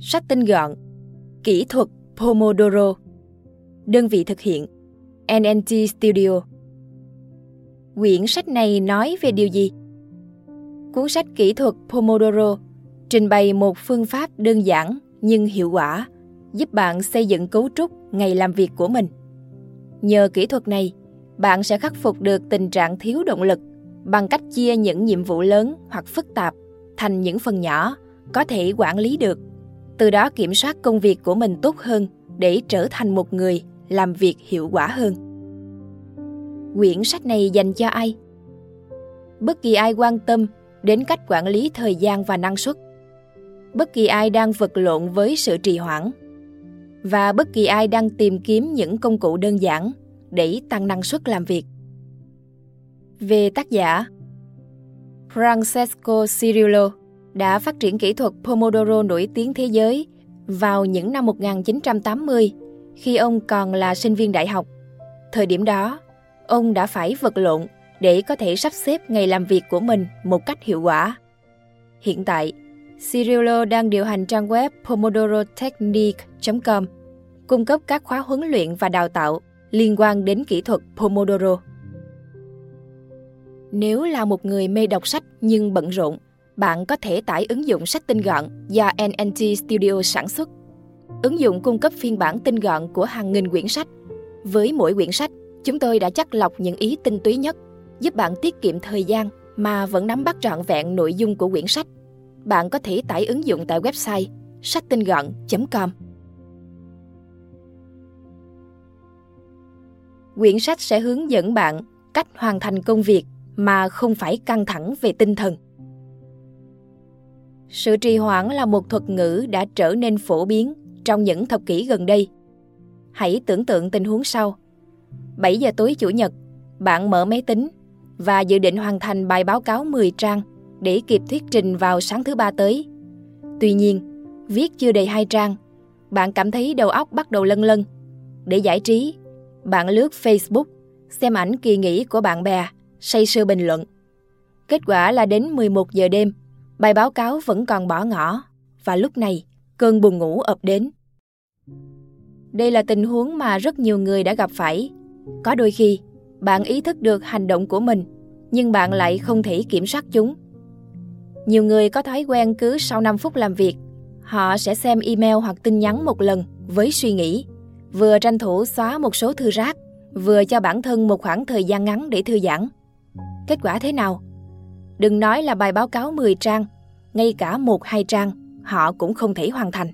Sách tinh gọn Kỹ thuật Pomodoro Đơn vị thực hiện NNT Studio Quyển sách này nói về điều gì? Cuốn sách kỹ thuật Pomodoro trình bày một phương pháp đơn giản nhưng hiệu quả giúp bạn xây dựng cấu trúc ngày làm việc của mình. Nhờ kỹ thuật này, bạn sẽ khắc phục được tình trạng thiếu động lực bằng cách chia những nhiệm vụ lớn hoặc phức tạp thành những phần nhỏ có thể quản lý được. Từ đó kiểm soát công việc của mình tốt hơn để trở thành một người làm việc hiệu quả hơn. Quyển sách này dành cho ai? Bất kỳ ai quan tâm đến cách quản lý thời gian và năng suất. Bất kỳ ai đang vật lộn với sự trì hoãn và bất kỳ ai đang tìm kiếm những công cụ đơn giản để tăng năng suất làm việc. Về tác giả, Francesco Cirillo đã phát triển kỹ thuật Pomodoro nổi tiếng thế giới vào những năm 1980 khi ông còn là sinh viên đại học. Thời điểm đó, ông đã phải vật lộn để có thể sắp xếp ngày làm việc của mình một cách hiệu quả. Hiện tại, Cirillo đang điều hành trang web pomodorotechnique.com, cung cấp các khóa huấn luyện và đào tạo liên quan đến kỹ thuật Pomodoro. Nếu là một người mê đọc sách nhưng bận rộn, bạn có thể tải ứng dụng sách tinh gọn do NNT Studio sản xuất. Ứng dụng cung cấp phiên bản tinh gọn của hàng nghìn quyển sách. Với mỗi quyển sách, chúng tôi đã chắc lọc những ý tinh túy nhất, giúp bạn tiết kiệm thời gian mà vẫn nắm bắt trọn vẹn nội dung của quyển sách. Bạn có thể tải ứng dụng tại website sách tinh gọn.com. Quyển sách sẽ hướng dẫn bạn cách hoàn thành công việc mà không phải căng thẳng về tinh thần. Sự trì hoãn là một thuật ngữ đã trở nên phổ biến trong những thập kỷ gần đây. Hãy tưởng tượng tình huống sau. 7 giờ tối Chủ nhật, bạn mở máy tính và dự định hoàn thành bài báo cáo 10 trang để kịp thuyết trình vào sáng thứ ba tới. Tuy nhiên, viết chưa đầy hai trang, bạn cảm thấy đầu óc bắt đầu lân lân. Để giải trí, bạn lướt Facebook, xem ảnh kỳ nghỉ của bạn bè, say sưa bình luận. Kết quả là đến 11 giờ đêm, bài báo cáo vẫn còn bỏ ngỏ và lúc này cơn buồn ngủ ập đến. Đây là tình huống mà rất nhiều người đã gặp phải. Có đôi khi, bạn ý thức được hành động của mình, nhưng bạn lại không thể kiểm soát chúng. Nhiều người có thói quen cứ sau 5 phút làm việc, họ sẽ xem email hoặc tin nhắn một lần với suy nghĩ, vừa tranh thủ xóa một số thư rác, vừa cho bản thân một khoảng thời gian ngắn để thư giãn. Kết quả thế nào? Đừng nói là bài báo cáo 10 trang, ngay cả một hai trang họ cũng không thể hoàn thành.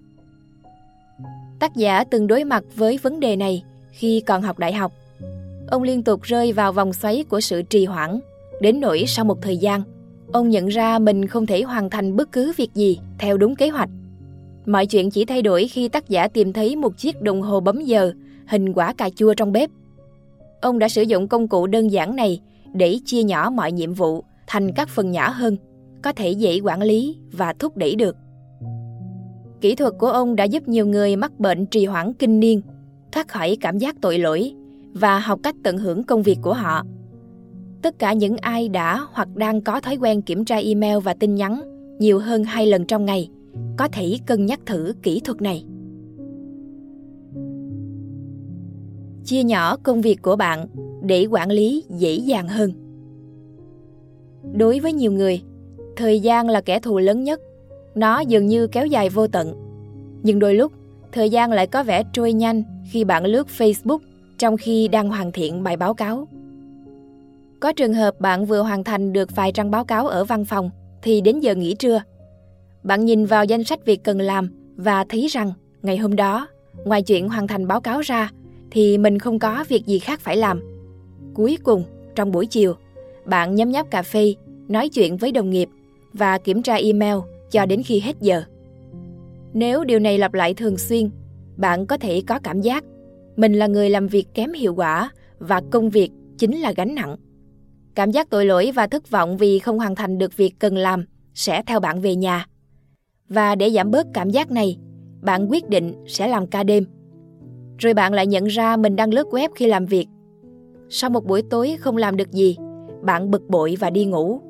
Tác giả từng đối mặt với vấn đề này khi còn học đại học. Ông liên tục rơi vào vòng xoáy của sự trì hoãn, đến nỗi sau một thời gian, ông nhận ra mình không thể hoàn thành bất cứ việc gì theo đúng kế hoạch. Mọi chuyện chỉ thay đổi khi tác giả tìm thấy một chiếc đồng hồ bấm giờ hình quả cà chua trong bếp. Ông đã sử dụng công cụ đơn giản này để chia nhỏ mọi nhiệm vụ thành các phần nhỏ hơn, có thể dễ quản lý và thúc đẩy được. Kỹ thuật của ông đã giúp nhiều người mắc bệnh trì hoãn kinh niên, thoát khỏi cảm giác tội lỗi và học cách tận hưởng công việc của họ. Tất cả những ai đã hoặc đang có thói quen kiểm tra email và tin nhắn nhiều hơn hai lần trong ngày có thể cân nhắc thử kỹ thuật này. Chia nhỏ công việc của bạn để quản lý dễ dàng hơn. Đối với nhiều người, thời gian là kẻ thù lớn nhất. Nó dường như kéo dài vô tận. Nhưng đôi lúc, thời gian lại có vẻ trôi nhanh khi bạn lướt Facebook trong khi đang hoàn thiện bài báo cáo. Có trường hợp bạn vừa hoàn thành được vài trang báo cáo ở văn phòng thì đến giờ nghỉ trưa. Bạn nhìn vào danh sách việc cần làm và thấy rằng ngày hôm đó, ngoài chuyện hoàn thành báo cáo ra thì mình không có việc gì khác phải làm. Cuối cùng, trong buổi chiều, bạn nhấm nháp cà phê, nói chuyện với đồng nghiệp và kiểm tra email cho đến khi hết giờ. Nếu điều này lặp lại thường xuyên, bạn có thể có cảm giác mình là người làm việc kém hiệu quả và công việc chính là gánh nặng. Cảm giác tội lỗi và thất vọng vì không hoàn thành được việc cần làm sẽ theo bạn về nhà. Và để giảm bớt cảm giác này, bạn quyết định sẽ làm ca đêm. Rồi bạn lại nhận ra mình đang lướt web khi làm việc. Sau một buổi tối không làm được gì, bạn bực bội và đi ngủ.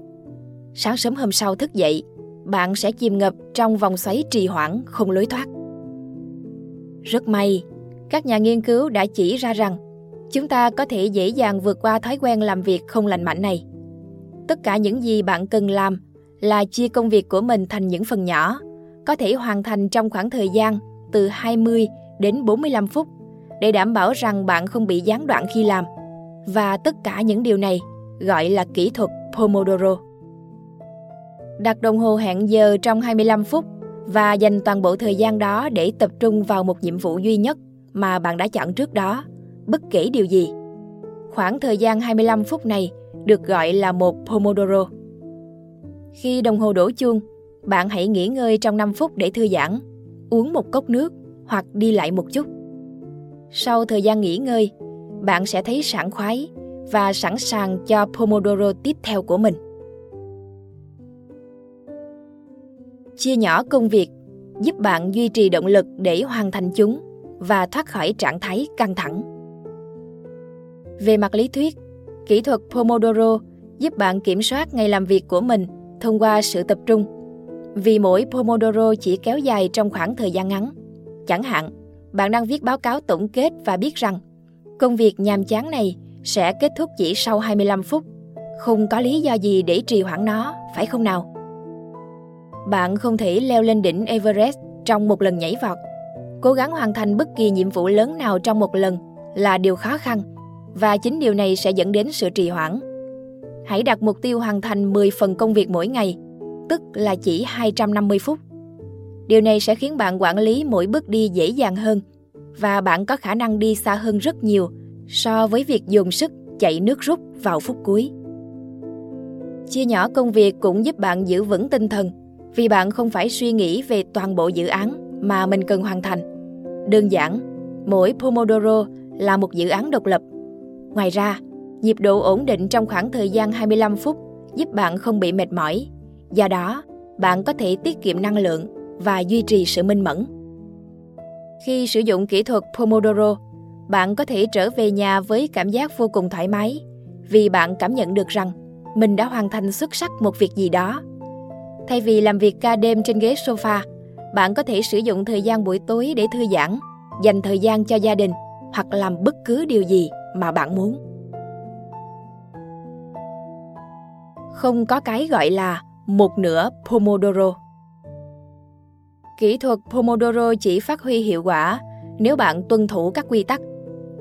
Sáng sớm hôm sau thức dậy, bạn sẽ chìm ngập trong vòng xoáy trì hoãn không lối thoát. Rất may, các nhà nghiên cứu đã chỉ ra rằng chúng ta có thể dễ dàng vượt qua thói quen làm việc không lành mạnh này. Tất cả những gì bạn cần làm là chia công việc của mình thành những phần nhỏ, có thể hoàn thành trong khoảng thời gian từ 20 đến 45 phút để đảm bảo rằng bạn không bị gián đoạn khi làm. Và tất cả những điều này gọi là kỹ thuật Pomodoro. Đặt đồng hồ hẹn giờ trong 25 phút và dành toàn bộ thời gian đó để tập trung vào một nhiệm vụ duy nhất mà bạn đã chọn trước đó, bất kể điều gì. Khoảng thời gian 25 phút này được gọi là một Pomodoro. Khi đồng hồ đổ chuông, bạn hãy nghỉ ngơi trong 5 phút để thư giãn, uống một cốc nước hoặc đi lại một chút. Sau thời gian nghỉ ngơi, bạn sẽ thấy sảng khoái và sẵn sàng cho Pomodoro tiếp theo của mình. Chia nhỏ công việc giúp bạn duy trì động lực để hoàn thành chúng và thoát khỏi trạng thái căng thẳng. Về mặt lý thuyết, kỹ thuật Pomodoro giúp bạn kiểm soát ngày làm việc của mình thông qua sự tập trung. Vì mỗi Pomodoro chỉ kéo dài trong khoảng thời gian ngắn. Chẳng hạn, bạn đang viết báo cáo tổng kết và biết rằng công việc nhàm chán này sẽ kết thúc chỉ sau 25 phút. Không có lý do gì để trì hoãn nó, phải không nào? Bạn không thể leo lên đỉnh Everest trong một lần nhảy vọt. Cố gắng hoàn thành bất kỳ nhiệm vụ lớn nào trong một lần là điều khó khăn và chính điều này sẽ dẫn đến sự trì hoãn. Hãy đặt mục tiêu hoàn thành 10 phần công việc mỗi ngày, tức là chỉ 250 phút. Điều này sẽ khiến bạn quản lý mỗi bước đi dễ dàng hơn và bạn có khả năng đi xa hơn rất nhiều so với việc dùng sức chạy nước rút vào phút cuối. Chia nhỏ công việc cũng giúp bạn giữ vững tinh thần vì bạn không phải suy nghĩ về toàn bộ dự án mà mình cần hoàn thành. Đơn giản, mỗi Pomodoro là một dự án độc lập. Ngoài ra, nhịp độ ổn định trong khoảng thời gian 25 phút giúp bạn không bị mệt mỏi. Do đó, bạn có thể tiết kiệm năng lượng và duy trì sự minh mẫn. Khi sử dụng kỹ thuật Pomodoro, bạn có thể trở về nhà với cảm giác vô cùng thoải mái vì bạn cảm nhận được rằng mình đã hoàn thành xuất sắc một việc gì đó. Thay vì làm việc ca đêm trên ghế sofa, bạn có thể sử dụng thời gian buổi tối để thư giãn, dành thời gian cho gia đình hoặc làm bất cứ điều gì mà bạn muốn. Không có cái gọi là một nửa Pomodoro. Kỹ thuật Pomodoro chỉ phát huy hiệu quả nếu bạn tuân thủ các quy tắc.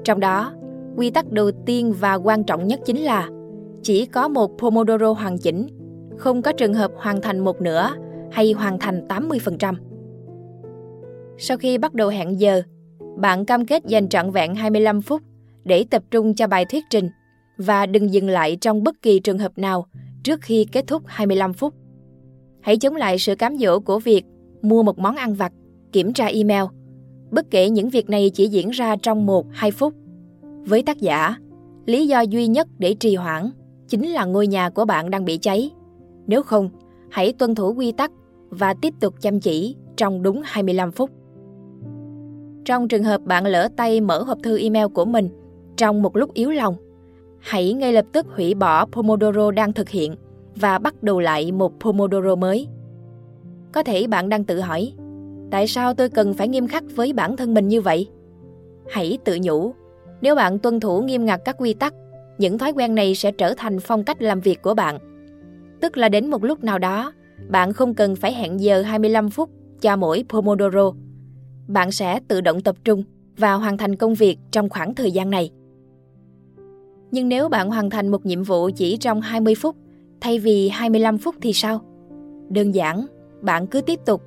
Trong đó, quy tắc đầu tiên và quan trọng nhất chính là chỉ có một Pomodoro hoàn chỉnh, không có trường hợp hoàn thành một nửa hay hoàn thành 80%. Sau khi bắt đầu hẹn giờ, bạn cam kết dành trọn vẹn 25 phút để tập trung cho bài thuyết trình và đừng dừng lại trong bất kỳ trường hợp nào trước khi kết thúc 25 phút. Hãy chống lại sự cám dỗ của việc mua một món ăn vặt, kiểm tra email. Bất kể những việc này chỉ diễn ra trong 1-2 phút. Với tác giả, lý do duy nhất để trì hoãn chính là ngôi nhà của bạn đang bị cháy. Nếu không, hãy tuân thủ quy tắc và tiếp tục chăm chỉ trong đúng 25 phút. Trong trường hợp bạn lỡ tay mở hộp thư email của mình trong một lúc yếu lòng, hãy ngay lập tức hủy bỏ Pomodoro đang thực hiện và bắt đầu lại một Pomodoro mới. Có thể bạn đang tự hỏi, tại sao tôi cần phải nghiêm khắc với bản thân mình như vậy? Hãy tự nhủ, nếu bạn tuân thủ nghiêm ngặt các quy tắc, những thói quen này sẽ trở thành phong cách làm việc của bạn. Tức là đến một lúc nào đó, bạn không cần phải hẹn giờ 25 phút cho mỗi Pomodoro. Bạn sẽ tự động tập trung và hoàn thành công việc trong khoảng thời gian này. Nhưng nếu bạn hoàn thành một nhiệm vụ chỉ trong 20 phút thay vì 25 phút thì sao? Đơn giản, bạn cứ tiếp tục.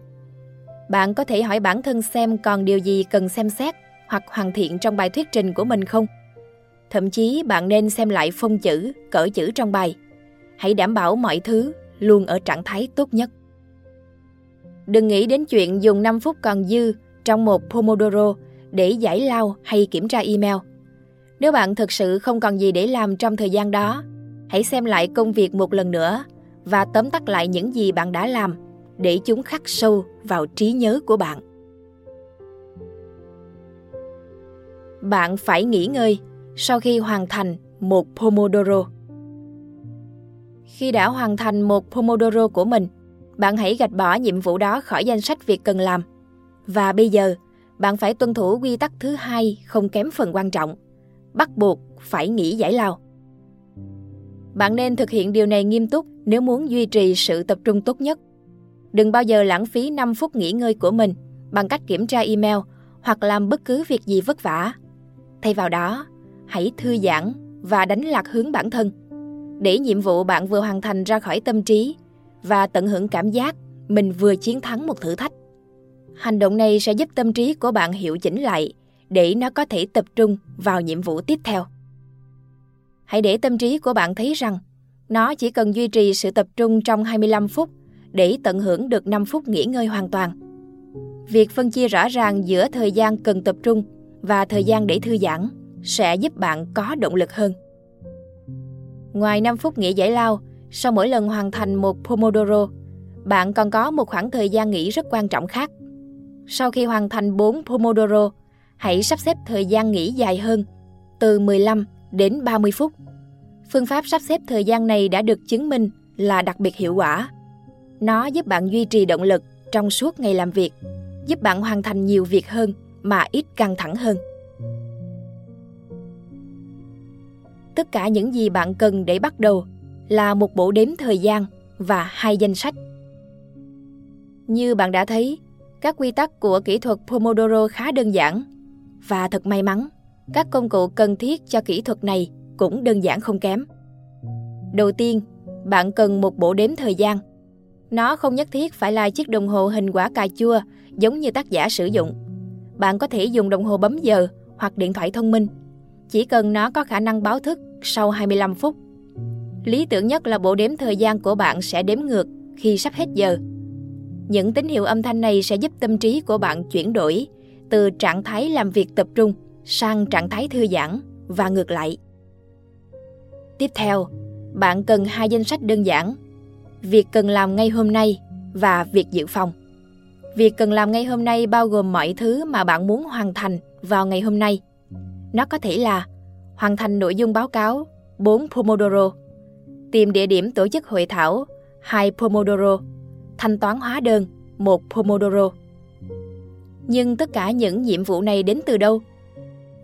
Bạn có thể hỏi bản thân xem còn điều gì cần xem xét hoặc hoàn thiện trong bài thuyết trình của mình không. Thậm chí bạn nên xem lại phông chữ, cỡ chữ trong bài. Hãy đảm bảo mọi thứ luôn ở trạng thái tốt nhất. Đừng nghĩ đến chuyện dùng 5 phút còn dư trong một Pomodoro để giải lao hay kiểm tra email. Nếu bạn thực sự không còn gì để làm trong thời gian đó, hãy xem lại công việc một lần nữa và tóm tắt lại những gì bạn đã làm để chúng khắc sâu vào trí nhớ của bạn. Bạn phải nghỉ ngơi sau khi hoàn thành một Pomodoro. Khi đã hoàn thành một Pomodoro của mình, bạn hãy gạch bỏ nhiệm vụ đó khỏi danh sách việc cần làm. Và bây giờ, bạn phải tuân thủ quy tắc thứ hai không kém phần quan trọng. Bắt buộc phải nghỉ giải lao. Bạn nên thực hiện điều này nghiêm túc nếu muốn duy trì sự tập trung tốt nhất. Đừng bao giờ lãng phí 5 phút nghỉ ngơi của mình bằng cách kiểm tra email hoặc làm bất cứ việc gì vất vả. Thay vào đó, hãy thư giãn và đánh lạc hướng bản thân. Để nhiệm vụ bạn vừa hoàn thành ra khỏi tâm trí và tận hưởng cảm giác mình vừa chiến thắng một thử thách. Hành động này sẽ giúp tâm trí của bạn hiệu chỉnh lại để nó có thể tập trung vào nhiệm vụ tiếp theo. Hãy để tâm trí của bạn thấy rằng nó chỉ cần duy trì sự tập trung trong 25 phút để tận hưởng được 5 phút nghỉ ngơi hoàn toàn. Việc phân chia rõ ràng giữa thời gian cần tập trung và thời gian để thư giãn sẽ giúp bạn có động lực hơn. Ngoài 5 phút nghỉ giải lao, sau mỗi lần hoàn thành một Pomodoro, bạn còn có một khoảng thời gian nghỉ rất quan trọng khác. Sau khi hoàn thành 4 Pomodoro, hãy sắp xếp thời gian nghỉ dài hơn, từ 15 đến 30 phút. Phương pháp sắp xếp thời gian này đã được chứng minh là đặc biệt hiệu quả. Nó giúp bạn duy trì động lực trong suốt ngày làm việc, giúp bạn hoàn thành nhiều việc hơn mà ít căng thẳng hơn. Tất cả những gì bạn cần để bắt đầu là một bộ đếm thời gian và hai danh sách. Như bạn đã thấy, các quy tắc của kỹ thuật Pomodoro khá đơn giản và thật may mắn, các công cụ cần thiết cho kỹ thuật này cũng đơn giản không kém. Đầu tiên, bạn cần một bộ đếm thời gian. Nó không nhất thiết phải là chiếc đồng hồ hình quả cà chua giống như tác giả sử dụng. Bạn có thể dùng đồng hồ bấm giờ hoặc điện thoại thông minh. Chỉ cần nó có khả năng báo thức sau 25 phút. Lý tưởng nhất là bộ đếm thời gian của bạn sẽ đếm ngược khi sắp hết giờ. Những tín hiệu âm thanh này sẽ giúp tâm trí của bạn chuyển đổi từ trạng thái làm việc tập trung sang trạng thái thư giãn và ngược lại. Tiếp theo, bạn cần hai danh sách đơn giản. Việc cần làm ngay hôm nay và việc dự phòng. Việc cần làm ngay hôm nay bao gồm mọi thứ mà bạn muốn hoàn thành vào ngày hôm nay. Nó có thể là hoàn thành nội dung báo cáo 4 Pomodoro, tìm địa điểm tổ chức hội thảo 2 Pomodoro, thanh toán hóa đơn 1 Pomodoro. Nhưng tất cả những nhiệm vụ này đến từ đâu?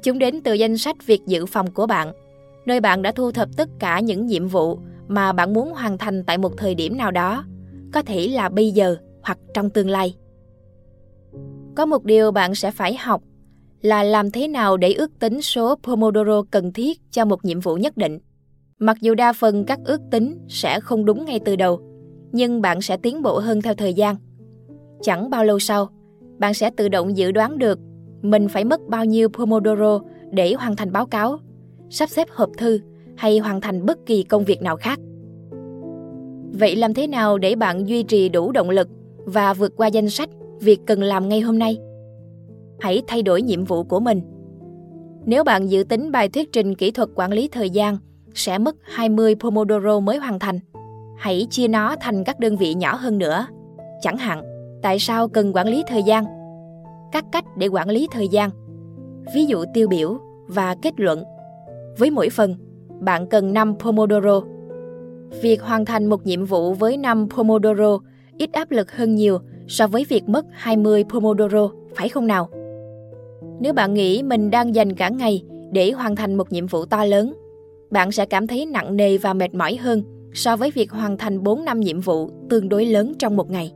Chúng đến từ danh sách việc dự phòng của bạn, nơi bạn đã thu thập tất cả những nhiệm vụ mà bạn muốn hoàn thành tại một thời điểm nào đó, có thể là bây giờ hoặc trong tương lai. Có một điều bạn sẽ phải học là làm thế nào để ước tính số Pomodoro cần thiết cho một nhiệm vụ nhất định. Mặc dù đa phần các ước tính sẽ không đúng ngay từ đầu, nhưng bạn sẽ tiến bộ hơn theo thời gian. Chẳng bao lâu sau, bạn sẽ tự động dự đoán được mình phải mất bao nhiêu Pomodoro để hoàn thành báo cáo, sắp xếp hộp thư hay hoàn thành bất kỳ công việc nào khác. Vậy làm thế nào để bạn duy trì đủ động lực và vượt qua danh sách việc cần làm ngay hôm nay? Hãy thay đổi nhiệm vụ của mình. Nếu bạn dự tính bài thuyết trình kỹ thuật quản lý thời gian sẽ mất 20 Pomodoro mới hoàn thành, hãy chia nó thành các đơn vị nhỏ hơn nữa. Chẳng hạn, tại sao cần quản lý thời gian? Các cách để quản lý thời gian. Ví dụ tiêu biểu và kết luận. Với mỗi phần, bạn cần 5 Pomodoro. Việc hoàn thành một nhiệm vụ với 5 Pomodoro ít áp lực hơn nhiều so với việc mất 20 Pomodoro, phải không nào? Nếu bạn nghĩ mình đang dành cả ngày để hoàn thành một nhiệm vụ to lớn, bạn sẽ cảm thấy nặng nề và mệt mỏi hơn so với việc hoàn thành 4 năm nhiệm vụ tương đối lớn trong một ngày.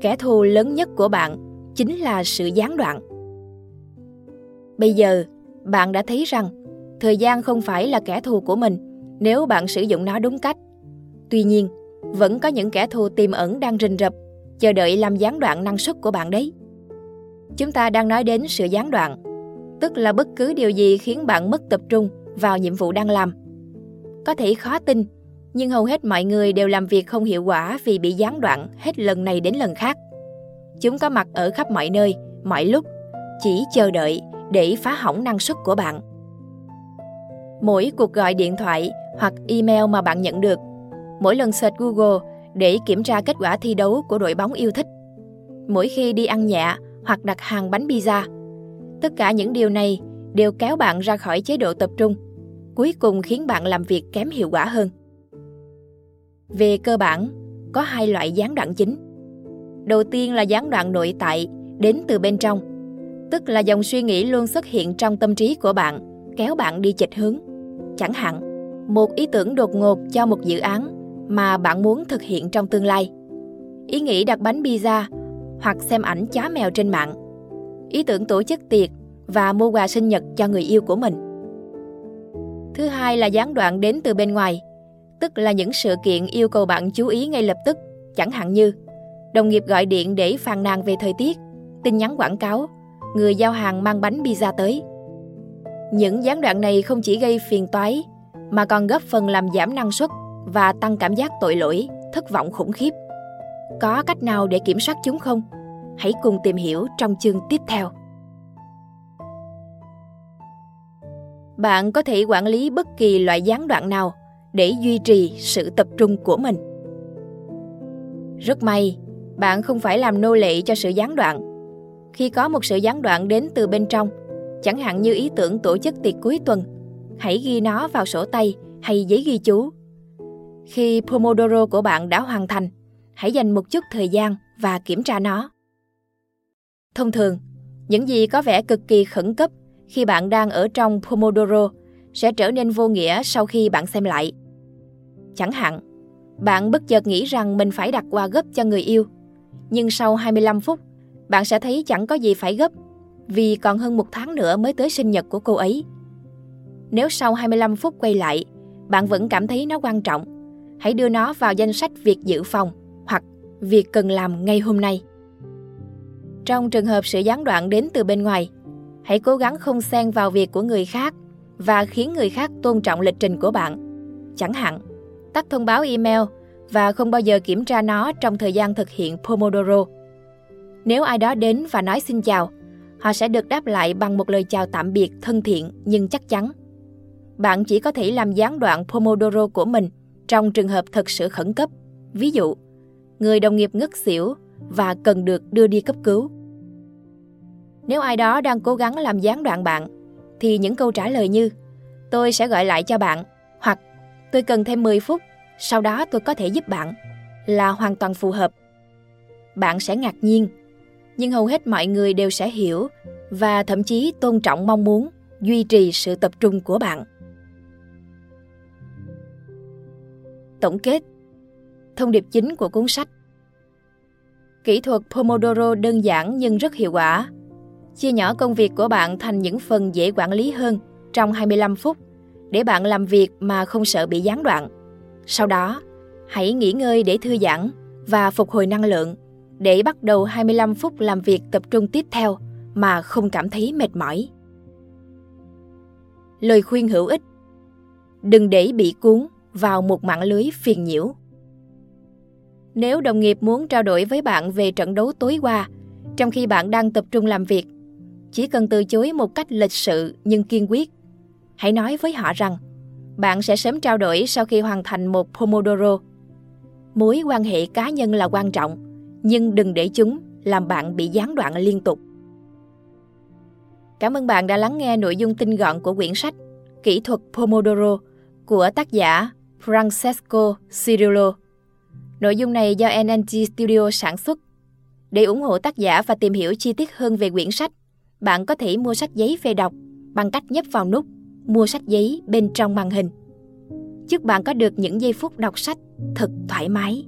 Kẻ thù lớn nhất của bạn chính là sự gián đoạn. Bây giờ, bạn đã thấy rằng thời gian không phải là kẻ thù của mình nếu bạn sử dụng nó đúng cách. Tuy nhiên, vẫn có những kẻ thù tiềm ẩn đang rình rập, chờ đợi làm gián đoạn năng suất của bạn đấy. Chúng ta đang nói đến sự gián đoạn, tức là bất cứ điều gì khiến bạn mất tập trung vào nhiệm vụ đang làm. Có thể khó tin, nhưng hầu hết mọi người đều làm việc không hiệu quả vì bị gián đoạn hết lần này đến lần khác. Chúng có mặt ở khắp mọi nơi, mọi lúc, chỉ chờ đợi để phá hỏng năng suất của bạn. Mỗi cuộc gọi điện thoại hoặc email mà bạn nhận được, mỗi lần search Google để kiểm tra kết quả thi đấu của đội bóng yêu thích, mỗi khi đi ăn nhẹ hoặc đặt hàng bánh pizza, tất cả những điều này đều kéo bạn ra khỏi chế độ tập trung, cuối cùng khiến bạn làm việc kém hiệu quả hơn. Về cơ bản, có hai loại gián đoạn chính. Đầu tiên là gián đoạn nội tại, đến từ bên trong, tức là dòng suy nghĩ luôn xuất hiện trong tâm trí của bạn, kéo bạn đi chệch hướng. Chẳng hạn, một ý tưởng đột ngột cho một dự án mà bạn muốn thực hiện trong tương lai. Ý nghĩ đặt bánh pizza hoặc xem ảnh chó mèo trên mạng. Ý tưởng tổ chức tiệc và mua quà sinh nhật cho người yêu của mình. Thứ hai là gián đoạn đến từ bên ngoài, tức là những sự kiện yêu cầu bạn chú ý ngay lập tức, chẳng hạn như đồng nghiệp gọi điện để phàn nàn về thời tiết, tin nhắn quảng cáo, người giao hàng mang bánh pizza tới. Những gián đoạn này không chỉ gây phiền toái, mà còn góp phần làm giảm năng suất và tăng cảm giác tội lỗi, thất vọng khủng khiếp. Có cách nào để kiểm soát chúng không? Hãy cùng tìm hiểu trong chương tiếp theo. Bạn có thể quản lý bất kỳ loại gián đoạn nào để duy trì sự tập trung của mình. Rất may, bạn không phải làm nô lệ cho sự gián đoạn. Khi có một sự gián đoạn đến từ bên trong, chẳng hạn như ý tưởng tổ chức tiệc cuối tuần, hãy ghi nó vào sổ tay hay giấy ghi chú. Khi Pomodoro của bạn đã hoàn thành, hãy dành một chút thời gian và kiểm tra nó. Thông thường, những gì có vẻ cực kỳ khẩn cấp khi bạn đang ở trong Pomodoro sẽ trở nên vô nghĩa sau khi bạn xem lại. Chẳng hạn, bạn bất chợt nghĩ rằng mình phải đặt quà gấp cho người yêu, nhưng sau 25 phút, bạn sẽ thấy chẳng có gì phải gấp vì còn hơn một tháng nữa mới tới sinh nhật của cô ấy. Nếu sau 25 phút quay lại, bạn vẫn cảm thấy nó quan trọng, hãy đưa nó vào danh sách việc dự phòng hoặc việc cần làm ngay hôm nay. Trong trường hợp sự gián đoạn đến từ bên ngoài, hãy cố gắng không xen vào việc của người khác và khiến người khác tôn trọng lịch trình của bạn. Chẳng hạn, tắt thông báo email và không bao giờ kiểm tra nó trong thời gian thực hiện Pomodoro. Nếu ai đó đến và nói xin chào, họ sẽ được đáp lại bằng một lời chào tạm biệt thân thiện nhưng chắc chắn. Bạn chỉ có thể làm gián đoạn Pomodoro của mình trong trường hợp thật sự khẩn cấp. Ví dụ, người đồng nghiệp ngất xỉu và cần được đưa đi cấp cứu. Nếu ai đó đang cố gắng làm gián đoạn bạn, thì những câu trả lời như tôi sẽ gọi lại cho bạn hoặc tôi cần thêm 10 phút, sau đó tôi có thể giúp bạn là hoàn toàn phù hợp. Bạn sẽ ngạc nhiên, nhưng hầu hết mọi người đều sẽ hiểu và thậm chí tôn trọng mong muốn duy trì sự tập trung của bạn. Tổng kết Thông điệp chính của cuốn sách Kỹ thuật Pomodoro đơn giản nhưng rất hiệu quả. Chia nhỏ công việc của bạn thành những phần dễ quản lý hơn trong 25 phút để bạn làm việc mà không sợ bị gián đoạn. Sau đó, hãy nghỉ ngơi để thư giãn và phục hồi năng lượng để bắt đầu 25 phút làm việc tập trung tiếp theo mà không cảm thấy mệt mỏi. Lời khuyên hữu ích Đừng để bị cuốn vào một mạng lưới phiền nhiễu. Nếu đồng nghiệp muốn trao đổi với bạn về trận đấu tối qua, trong khi bạn đang tập trung làm việc, chỉ cần từ chối một cách lịch sự nhưng kiên quyết. Hãy nói với họ rằng bạn sẽ sớm trao đổi sau khi hoàn thành một Pomodoro. Mối quan hệ cá nhân là quan trọng, nhưng đừng để chúng làm bạn bị gián đoạn liên tục. Cảm ơn bạn đã lắng nghe nội dung tinh gọn của quyển sách Kỹ thuật Pomodoro của tác giả Francesco Cirillo. Nội dung này do NNG Studio sản xuất. Để ủng hộ tác giả và tìm hiểu chi tiết hơn về quyển sách, bạn có thể mua sách giấy về đọc bằng cách nhấp vào nút Mua sách giấy bên trong màn hình. Chúc bạn có được những giây phút đọc sách thật thoải mái.